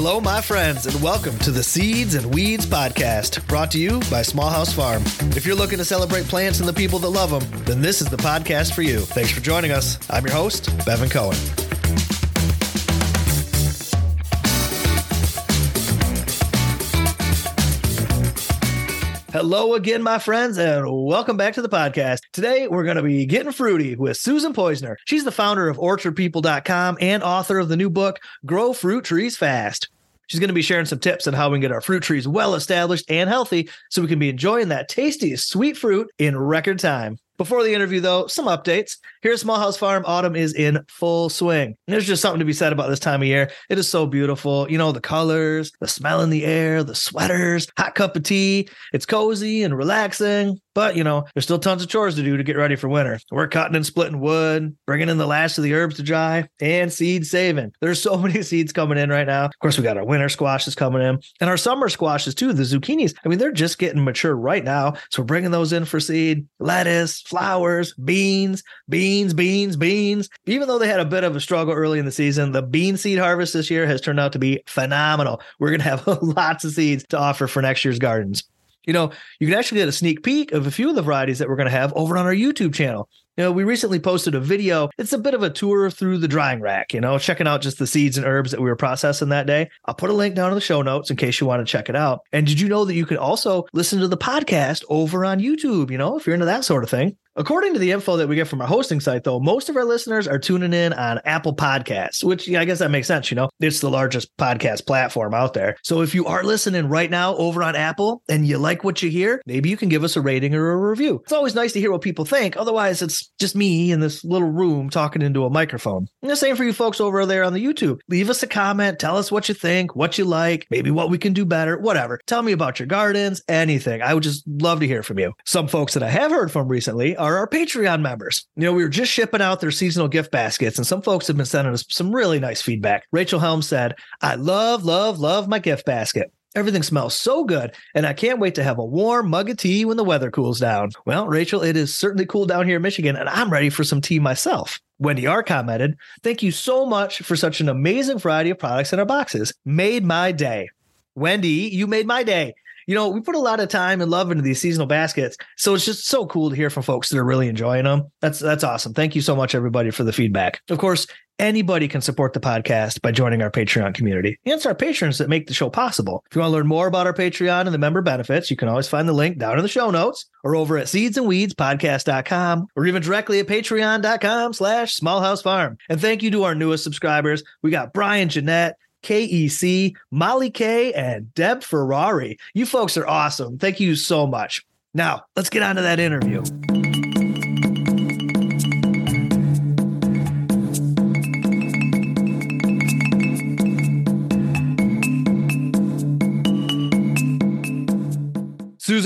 Hello, my friends, and welcome to the Seeds and Weeds podcast, brought to you by Small House Farm. If you're looking to celebrate plants and the people that love them, then this is the podcast for you. Thanks for joining us. I'm your host, Bevin Cohen. Hello again, my friends, and welcome back to the podcast. Today, we're going to be getting fruity with Susan Poizner. She's the founder of OrchardPeople.com and author of the new book, Grow Fruit Trees Fast. She's going to be sharing some tips on how we can get our fruit trees well established and healthy so we can be enjoying that tasty, sweet fruit in record time. Before the interview, though, some updates. Here at Small House Farm, autumn is in full swing. And there's just something to be said about this time of year. It is so beautiful. You know, the colors, the smell in the air, the sweaters, hot cup of tea. It's cozy and relaxing. But, you know, there's still tons of chores to do to get ready for winter. We're cutting and splitting wood, bringing in the last of the herbs to dry, and seed saving. There's so many seeds coming in right now. Of course, we got our winter squashes coming in and our summer squashes too, the zucchinis. I mean, they're just getting mature right now. So we're bringing those in for seed, lettuce, flowers, beans, beans, beans, beans. Even though they had a bit of a struggle early in the season, the bean seed harvest this year has turned out to be phenomenal. We're going to have lots of seeds to offer for next year's gardens. You know, you can actually get a sneak peek of a few of the varieties that we're going to have over on our YouTube channel. You know, we recently posted a video. It's a bit of a tour through the drying rack, you know, checking out just the seeds and herbs that we were processing that day. I'll put a link down in the show notes in case you want to check it out. And did you know that you can also listen to the podcast over on YouTube, you know, if you're into that sort of thing? According to the info that we get from our hosting site, though, most of our listeners are tuning in on Apple Podcasts, which yeah, I guess that makes sense. You know, it's the largest podcast platform out there. So if you are listening right now over on Apple and you like what you hear, maybe you can give us a rating or a review. It's always nice to hear what people think. Otherwise, it's just me in this little room talking into a microphone. And the same for you folks over there on the YouTube. Leave us a comment. Tell us what you think, what you like, maybe what we can do better, whatever. Tell me about your gardens, anything. I would just love to hear from you. Some folks that I have heard from recently are our Patreon members. You know, we were just shipping out their seasonal gift baskets, and some folks have been sending us some really nice feedback. Rachel Helm said, I love, love, love my gift basket. Everything smells so good, and I can't wait to have a warm mug of tea when the weather cools down. Well, Rachel, it is certainly cool down here in Michigan, and I'm ready for some tea myself. Wendy R commented, Thank you so much for such an amazing variety of products in our boxes. Made my day. Wendy, you made my day you know, we put a lot of time and love into these seasonal baskets. So it's just so cool to hear from folks that are really enjoying them. That's that's awesome. Thank you so much, everybody, for the feedback. Of course, anybody can support the podcast by joining our Patreon community. And it's our patrons that make the show possible. If you want to learn more about our Patreon and the member benefits, you can always find the link down in the show notes or over at Seeds and Weeds seedsandweedspodcast.com or even directly at patreon.com slash smallhouse farm. And thank you to our newest subscribers. We got Brian Jeanette, KEC, Molly K, and Deb Ferrari. You folks are awesome. Thank you so much. Now, let's get on to that interview.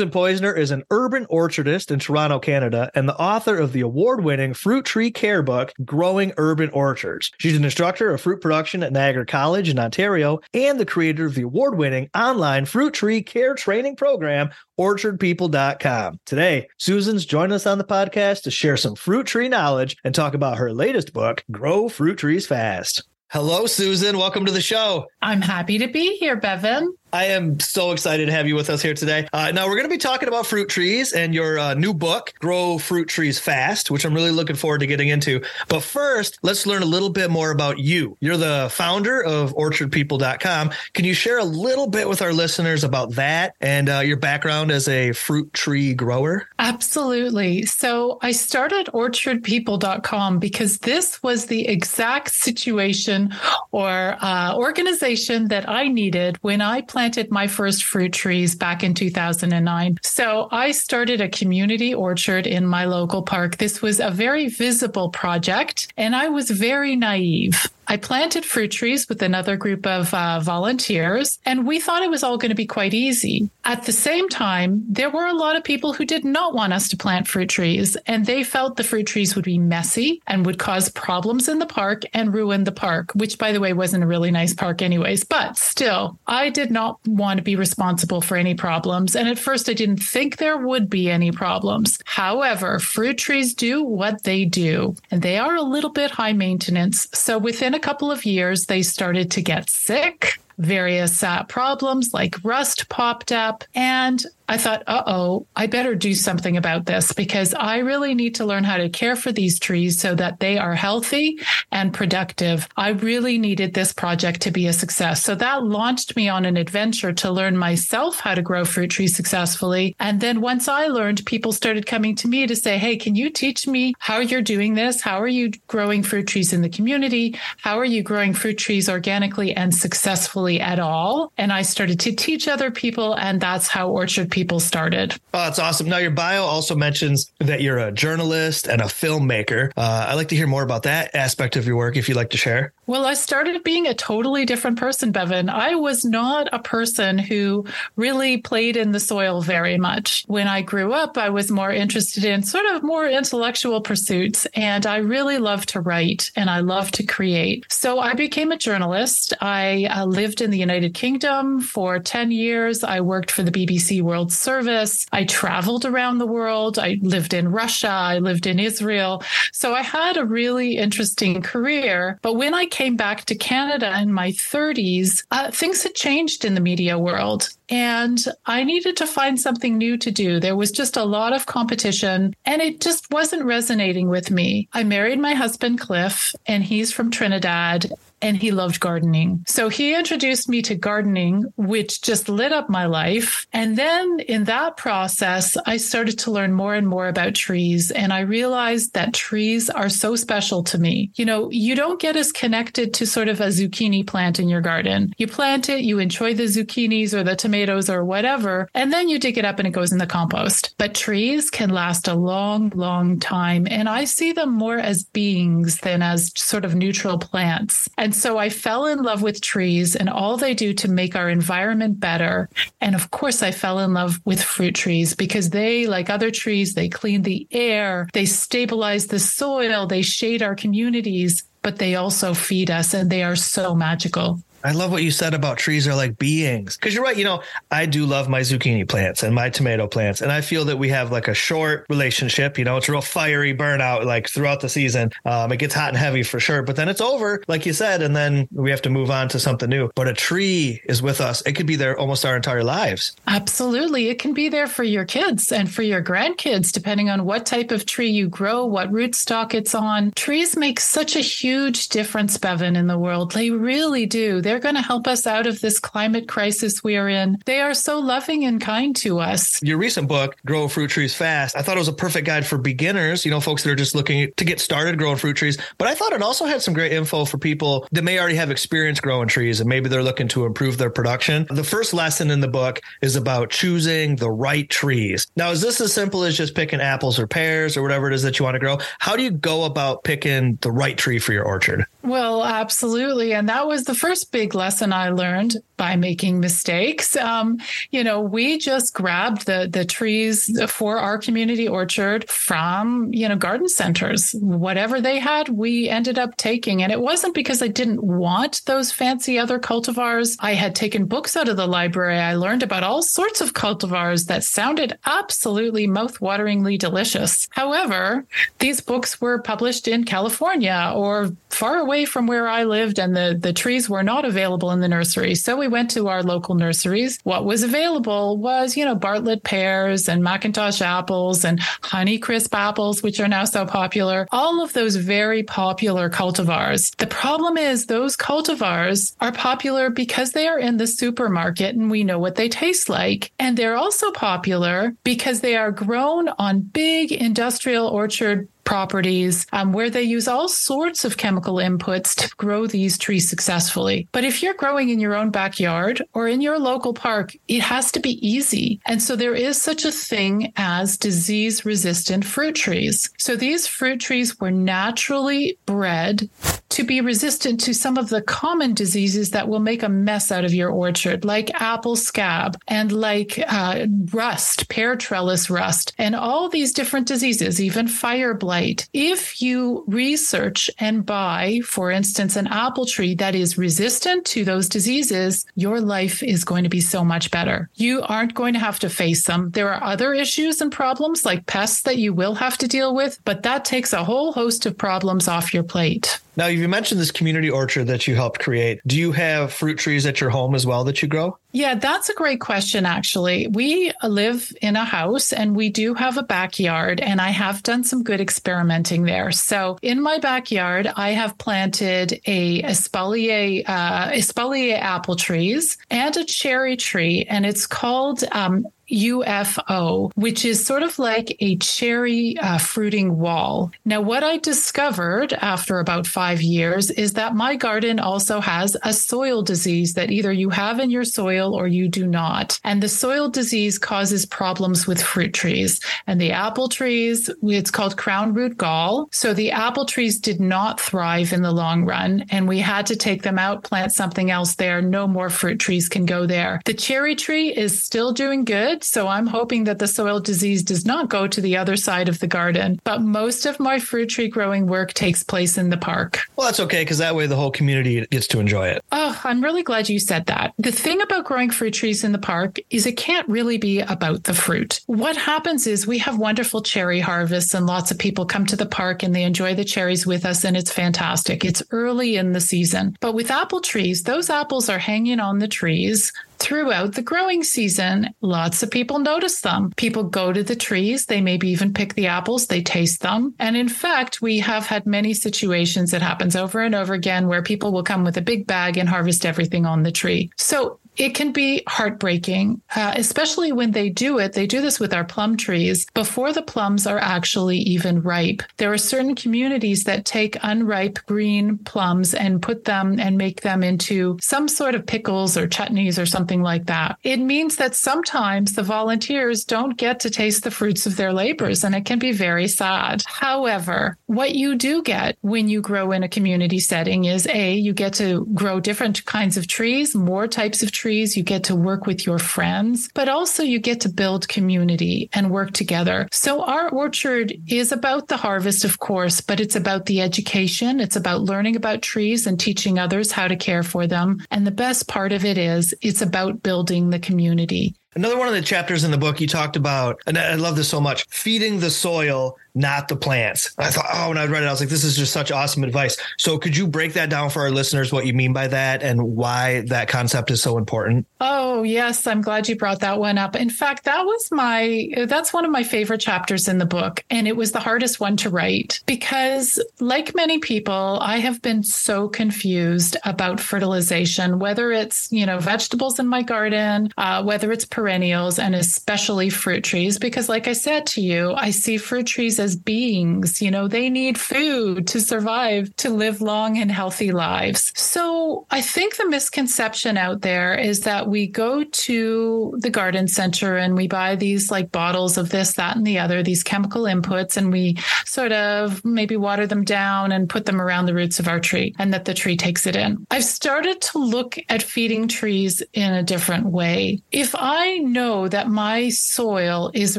Susan Poizner is an urban orchardist in Toronto, Canada, and the author of the award winning fruit tree care book, Growing Urban Orchards. She's an instructor of fruit production at Niagara College in Ontario and the creator of the award winning online fruit tree care training program, orchardpeople.com. Today, Susan's joining us on the podcast to share some fruit tree knowledge and talk about her latest book, Grow Fruit Trees Fast. Hello, Susan. Welcome to the show. I'm happy to be here, Bevin. I am so excited to have you with us here today. Uh, now, we're going to be talking about fruit trees and your uh, new book, Grow Fruit Trees Fast, which I'm really looking forward to getting into. But first, let's learn a little bit more about you. You're the founder of OrchardPeople.com. Can you share a little bit with our listeners about that and uh, your background as a fruit tree grower? Absolutely. So, I started OrchardPeople.com because this was the exact situation or uh, organization that I needed when I planted planted my first fruit trees back in 2009. So I started a community orchard in my local park. This was a very visible project, and I was very naive. I planted fruit trees with another group of uh, volunteers, and we thought it was all going to be quite easy. At the same time, there were a lot of people who did not want us to plant fruit trees, and they felt the fruit trees would be messy and would cause problems in the park and ruin the park, which, by the way, wasn't a really nice park, anyways. But still, I did not want to be responsible for any problems. And at first, I didn't think there would be any problems. However, fruit trees do what they do, and they are a little bit high maintenance. So within a couple of years, they started to get sick. Various uh, problems like rust popped up. And I thought, uh oh, I better do something about this because I really need to learn how to care for these trees so that they are healthy and productive. I really needed this project to be a success. So that launched me on an adventure to learn myself how to grow fruit trees successfully. And then once I learned, people started coming to me to say, Hey, can you teach me how you're doing this? How are you growing fruit trees in the community? How are you growing fruit trees organically and successfully at all? And I started to teach other people, and that's how Orchard People people started. Oh, that's awesome. Now, your bio also mentions that you're a journalist and a filmmaker. Uh, I'd like to hear more about that aspect of your work if you'd like to share. Well, I started being a totally different person, Bevin. I was not a person who really played in the soil very much. When I grew up, I was more interested in sort of more intellectual pursuits, and I really love to write and I love to create. So I became a journalist. I uh, lived in the United Kingdom for 10 years. I worked for the BBC World Service. I traveled around the world. I lived in Russia. I lived in Israel. So I had a really interesting career. But when I came back to Canada in my 30s, uh, things had changed in the media world. And I needed to find something new to do. There was just a lot of competition and it just wasn't resonating with me. I married my husband, Cliff, and he's from Trinidad and he loved gardening. So he introduced me to gardening, which just lit up my life. And then in that process, I started to learn more and more about trees. And I realized that trees are so special to me. You know, you don't get as connected to sort of a zucchini plant in your garden. You plant it, you enjoy the zucchinis or the tomatoes or whatever, and then you dig it up and it goes in the compost. But trees can last a long, long time. And I see them more as beings than as sort of neutral plants. And and so I fell in love with trees and all they do to make our environment better. And of course, I fell in love with fruit trees because they, like other trees, they clean the air, they stabilize the soil, they shade our communities, but they also feed us and they are so magical. I love what you said about trees are like beings. Cause you're right. You know, I do love my zucchini plants and my tomato plants. And I feel that we have like a short relationship. You know, it's a real fiery burnout like throughout the season. Um, it gets hot and heavy for sure, but then it's over, like you said, and then we have to move on to something new. But a tree is with us. It could be there almost our entire lives. Absolutely. It can be there for your kids and for your grandkids, depending on what type of tree you grow, what rootstock it's on. Trees make such a huge difference, Bevin, in the world. They really do. They're they're going to help us out of this climate crisis we are in. They are so loving and kind to us. Your recent book, Grow Fruit Trees Fast, I thought it was a perfect guide for beginners, you know, folks that are just looking to get started growing fruit trees. But I thought it also had some great info for people that may already have experience growing trees and maybe they're looking to improve their production. The first lesson in the book is about choosing the right trees. Now, is this as simple as just picking apples or pears or whatever it is that you want to grow? How do you go about picking the right tree for your orchard? Well, absolutely. And that was the first big lesson I learned by making mistakes. Um, you know, we just grabbed the the trees for our community orchard from, you know, garden centers. Whatever they had, we ended up taking. And it wasn't because I didn't want those fancy other cultivars. I had taken books out of the library. I learned about all sorts of cultivars that sounded absolutely mouth-wateringly delicious. However, these books were published in California or far away away from where I lived and the, the trees were not available in the nursery. So we went to our local nurseries. What was available was, you know, Bartlett pears and McIntosh apples and Honeycrisp apples, which are now so popular. All of those very popular cultivars. The problem is those cultivars are popular because they are in the supermarket and we know what they taste like. And they're also popular because they are grown on big industrial orchard properties um, where they use all sorts of chemical inputs to grow these trees successfully. But if you're growing in your own backyard or in your local park, it has to be easy. And so there is such a thing as disease resistant fruit trees. So these fruit trees were naturally bred to be resistant to some of the common diseases that will make a mess out of your orchard, like apple scab and like uh, rust, pear trellis rust, and all these different diseases, even fire blight. If you research and buy, for instance, an apple tree that is resistant to those diseases, your life is going to be so much better. You aren't going to have to face them. There are other issues and problems like pests that you will have to deal with, but that takes a whole host of problems off your plate. Now, you mentioned this community orchard that you helped create. Do you have fruit trees at your home as well that you grow? Yeah, that's a great question, actually. We live in a house and we do have a backyard, and I have done some good experimenting there. So, in my backyard, I have planted a espalier, uh, espalier apple trees and a cherry tree, and it's called um, UFO, which is sort of like a cherry uh, fruiting wall. Now, what I discovered after about five years is that my garden also has a soil disease that either you have in your soil or you do not. And the soil disease causes problems with fruit trees. And the apple trees, it's called crown root gall. So the apple trees did not thrive in the long run. And we had to take them out, plant something else there. No more fruit trees can go there. The cherry tree is still doing good. So I'm hoping that the soil disease does not go to the other side of the garden. But most of my fruit tree growing work takes place in the park. Well, that's okay because that way the whole community gets to enjoy it. Oh, I'm really glad you said that. The thing about growing fruit trees in the park is it can't really be about the fruit. What happens is we have wonderful cherry harvests and lots of people come to the park and they enjoy the cherries with us and it's fantastic. It's early in the season. But with apple trees, those apples are hanging on the trees throughout the growing season. Lots of people notice them. People go to the trees. They maybe even pick the apples. They taste them. And in fact, we have had many situations that happens over and over again where people will come with a big bag and harvest everything on the tree. So it can be heartbreaking, uh, especially when they do it. They do this with our plum trees before the plums are actually even ripe. There are certain communities that take unripe green plums and put them and make them into some sort of pickles or chutneys or something like that. It means that sometimes the volunteers don't get to taste the fruits of their labors, and it can be very sad. However, what you do get when you grow in a community setting is A, you get to grow different kinds of trees, more types of trees trees, you get to work with your friends, but also you get to build community and work together. So our orchard is about the harvest, of course, but it's about the education. It's about learning about trees and teaching others how to care for them. And the best part of it is it's about building the community. Another one of the chapters in the book you talked about, and I love this so much, feeding the soil not the plants. I thought, oh, when I read it, I was like, this is just such awesome advice. So, could you break that down for our listeners, what you mean by that and why that concept is so important? Oh, yes. I'm glad you brought that one up. In fact, that was my, that's one of my favorite chapters in the book. And it was the hardest one to write because, like many people, I have been so confused about fertilization, whether it's, you know, vegetables in my garden, uh, whether it's perennials, and especially fruit trees. Because, like I said to you, I see fruit trees as beings. You know, they need food to survive, to live long and healthy lives. So I think the misconception out there is that we go to the garden center and we buy these like bottles of this, that, and the other, these chemical inputs, and we sort of maybe water them down and put them around the roots of our tree and that the tree takes it in. I've started to look at feeding trees in a different way. If I know that my soil is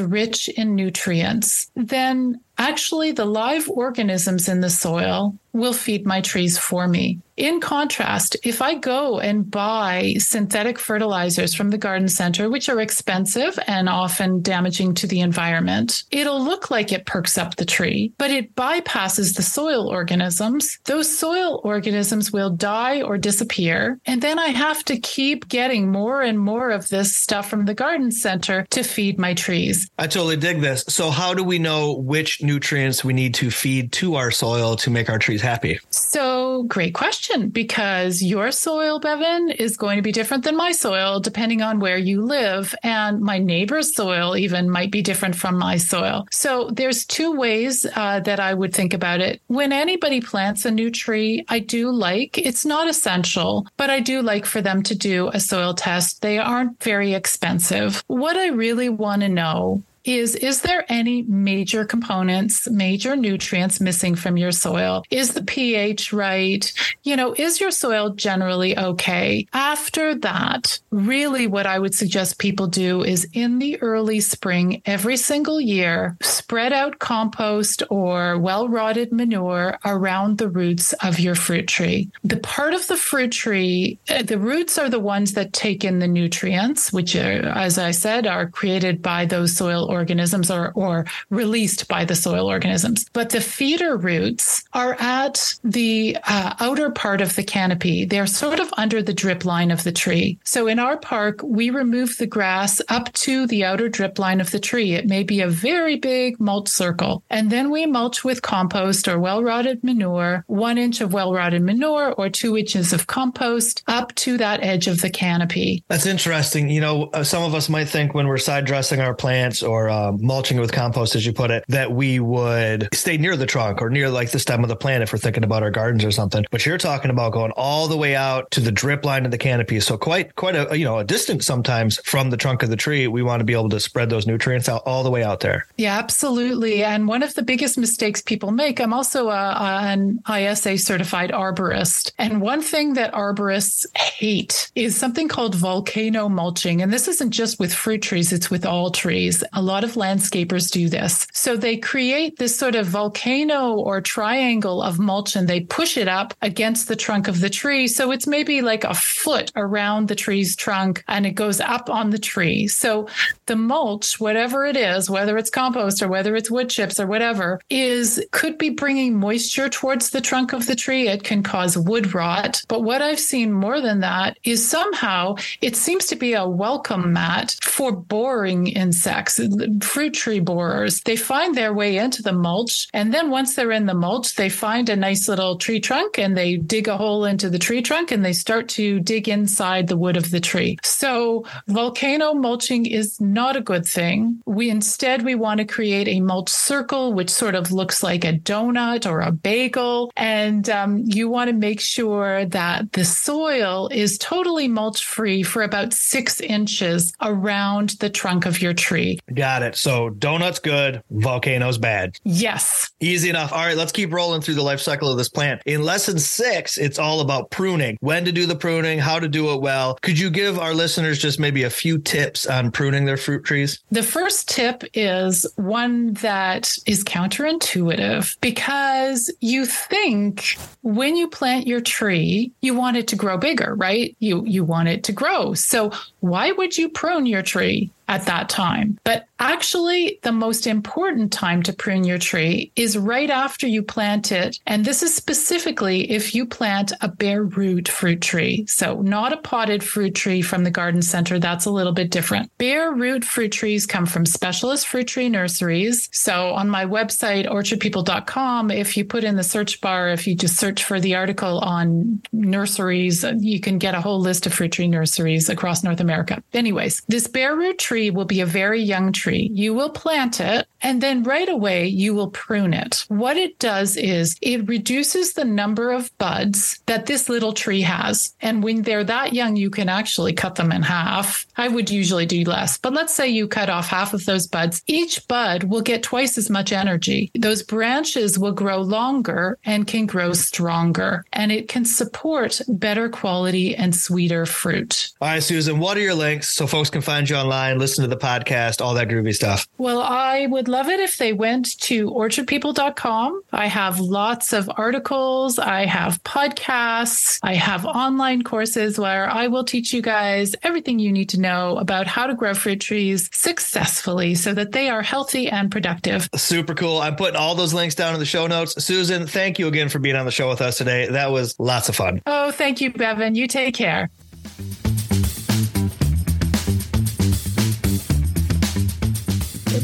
rich in nutrients, then on actually the live organisms in the soil will feed my trees for me. In contrast, if I go and buy synthetic fertilizers from the garden center, which are expensive and often damaging to the environment, it'll look like it perks up the tree, but it bypasses the soil organisms. Those soil organisms will die or disappear. And then I have to keep getting more and more of this stuff from the garden center to feed my trees. I totally dig this. So, how do we know which nutrients we need to feed to our soil to make our trees happy? So, great question because your soil, Bevin, is going to be different than my soil depending on where you live. And my neighbor's soil even might be different from my soil. So, there's two ways uh, that I would think about it. When anybody plants a new tree, I do like, it's not essential, but I do like for them to do a soil test. They aren't very expensive. What I really want to know is is there any major components, major nutrients missing from your soil? Is the pH right? You know, is your soil generally okay? After that, really what I would suggest people do is in the early spring every single year, spread out compost or well-rotted manure around the roots of your fruit tree. The part of the fruit tree, uh, the roots are the ones that take in the nutrients, which are, as I said, are created by those soil organisms or, or released by the soil organisms. But the feeder roots are at the uh, outer part of the canopy. They're sort of under the drip line of the tree. So in our park, we remove the grass up to the outer drip line of the tree. It may be a very big mulch circle. And then we mulch with compost or well rotted manure, one inch of well rotted manure or two inches of compost up to that edge of the canopy. That's interesting. You know, uh, some of us might think when we're side dressing our plants or um, mulching with compost, as you put it, that we would stay near the trunk or near like the stem of the plant if we're thinking about our gardens or something. But you're talking about going all the way out to the drip line of the canopy. So quite, quite a, you know, a distance sometimes from the trunk of the tree. We want to be able to spread those nutrients out all the way out there. Yeah, absolutely. And one of the biggest mistakes people make, I'm also a, an ISA certified arborist. And one thing that arborists hate is something called volcano mulching. And this isn't just with fruit trees, it's with all trees. A lot of landscapers do this. So they create this sort of volcano or triangle of mulch and they push it up against the trunk of the tree. So it's maybe like a foot around the tree's trunk and it goes up on the tree. So the mulch, whatever it is, whether it's compost or whether it's wood chips or whatever, is could be bringing moisture towards the trunk of the tree. It can cause wood rot. But what I've seen more than that is somehow it seems to be a welcome mat for boring insects, fruit tree borers. They find their way into the mulch. And then once they're in the mulch, they find a nice little tree trunk and they dig a hole into the tree trunk and they start to dig inside the wood of the tree. So volcano mulching is not a good thing. We instead, we want to create a mulch circle, which sort of looks like a donut or a bagel. And um, you want to make sure that the soil is totally mulch free for about six inches around the trunk of your tree. Got it. So donuts good, volcanoes bad. Yes. Easy enough. All right, let's keep rolling through the life cycle of this plant. In lesson six, it's all about pruning, when to do the pruning, how to do it well. Could you give our listeners just maybe a few tips on pruning their fruit trees? The first tip is one that is counterintuitive because you think when you plant your tree, you want it to grow bigger, right? You you want it to grow. So why would you prune your tree? at that time. But actually, the most important time to prune your tree is right after you plant it. And this is specifically if you plant a bare root fruit tree. So, not a potted fruit tree from the garden center. That's a little bit different. Bare root fruit trees come from specialist fruit tree nurseries. So, on my website, orchardpeople.com, if you put in the search bar, if you just search for the article on nurseries, you can get a whole list of fruit tree nurseries across North America. Anyways, this bare root tree tree will be a very young tree. You will plant it and then right away you will prune it. What it does is it reduces the number of buds that this little tree has. And when they're that young, you can actually cut them in half. I would usually do less, but let's say you cut off half of those buds. Each bud will get twice as much energy. Those branches will grow longer and can grow stronger, and it can support better quality and sweeter fruit. All right, Susan, what are your links so folks can find you online? listen to the podcast, all that groovy stuff? Well, I would love it if they went to orchardpeople.com. I have lots of articles, I have podcasts, I have online courses where I will teach you guys everything you need to know about how to grow fruit trees successfully so that they are healthy and productive. Super cool. I'm putting all those links down in the show notes. Susan, thank you again for being on the show with us today. That was lots of fun. Oh, thank you, Bevin. You take care.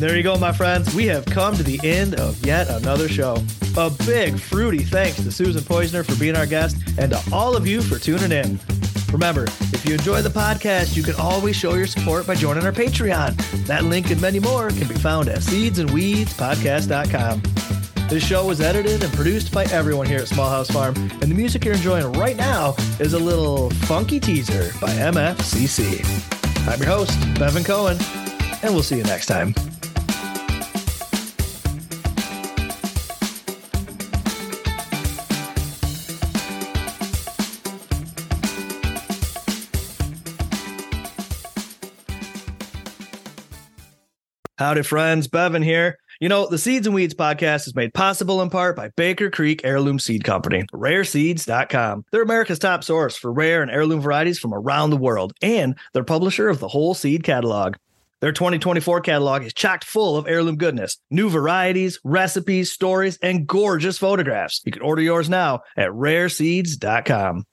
There you go, my friends. We have come to the end of yet another show. A big fruity thanks to Susan Poizner for being our guest and to all of you for tuning in. Remember, if you enjoy the podcast, you can always show your support by joining our Patreon. That link and many more can be found at seedsandweedspodcast.com. This show was edited and produced by everyone here at Small House Farm, and the music you're enjoying right now is a little funky teaser by MFCC. I'm your host, Bevin Cohen, and we'll see you next time. Howdy, friends. Bevin here. You know, the Seeds and Weeds podcast is made possible in part by Baker Creek Heirloom Seed Company, rareseeds.com. They're America's top source for rare and heirloom varieties from around the world, and they're publisher of the whole seed catalog. Their 2024 catalog is chocked full of heirloom goodness, new varieties, recipes, stories, and gorgeous photographs. You can order yours now at rareseeds.com.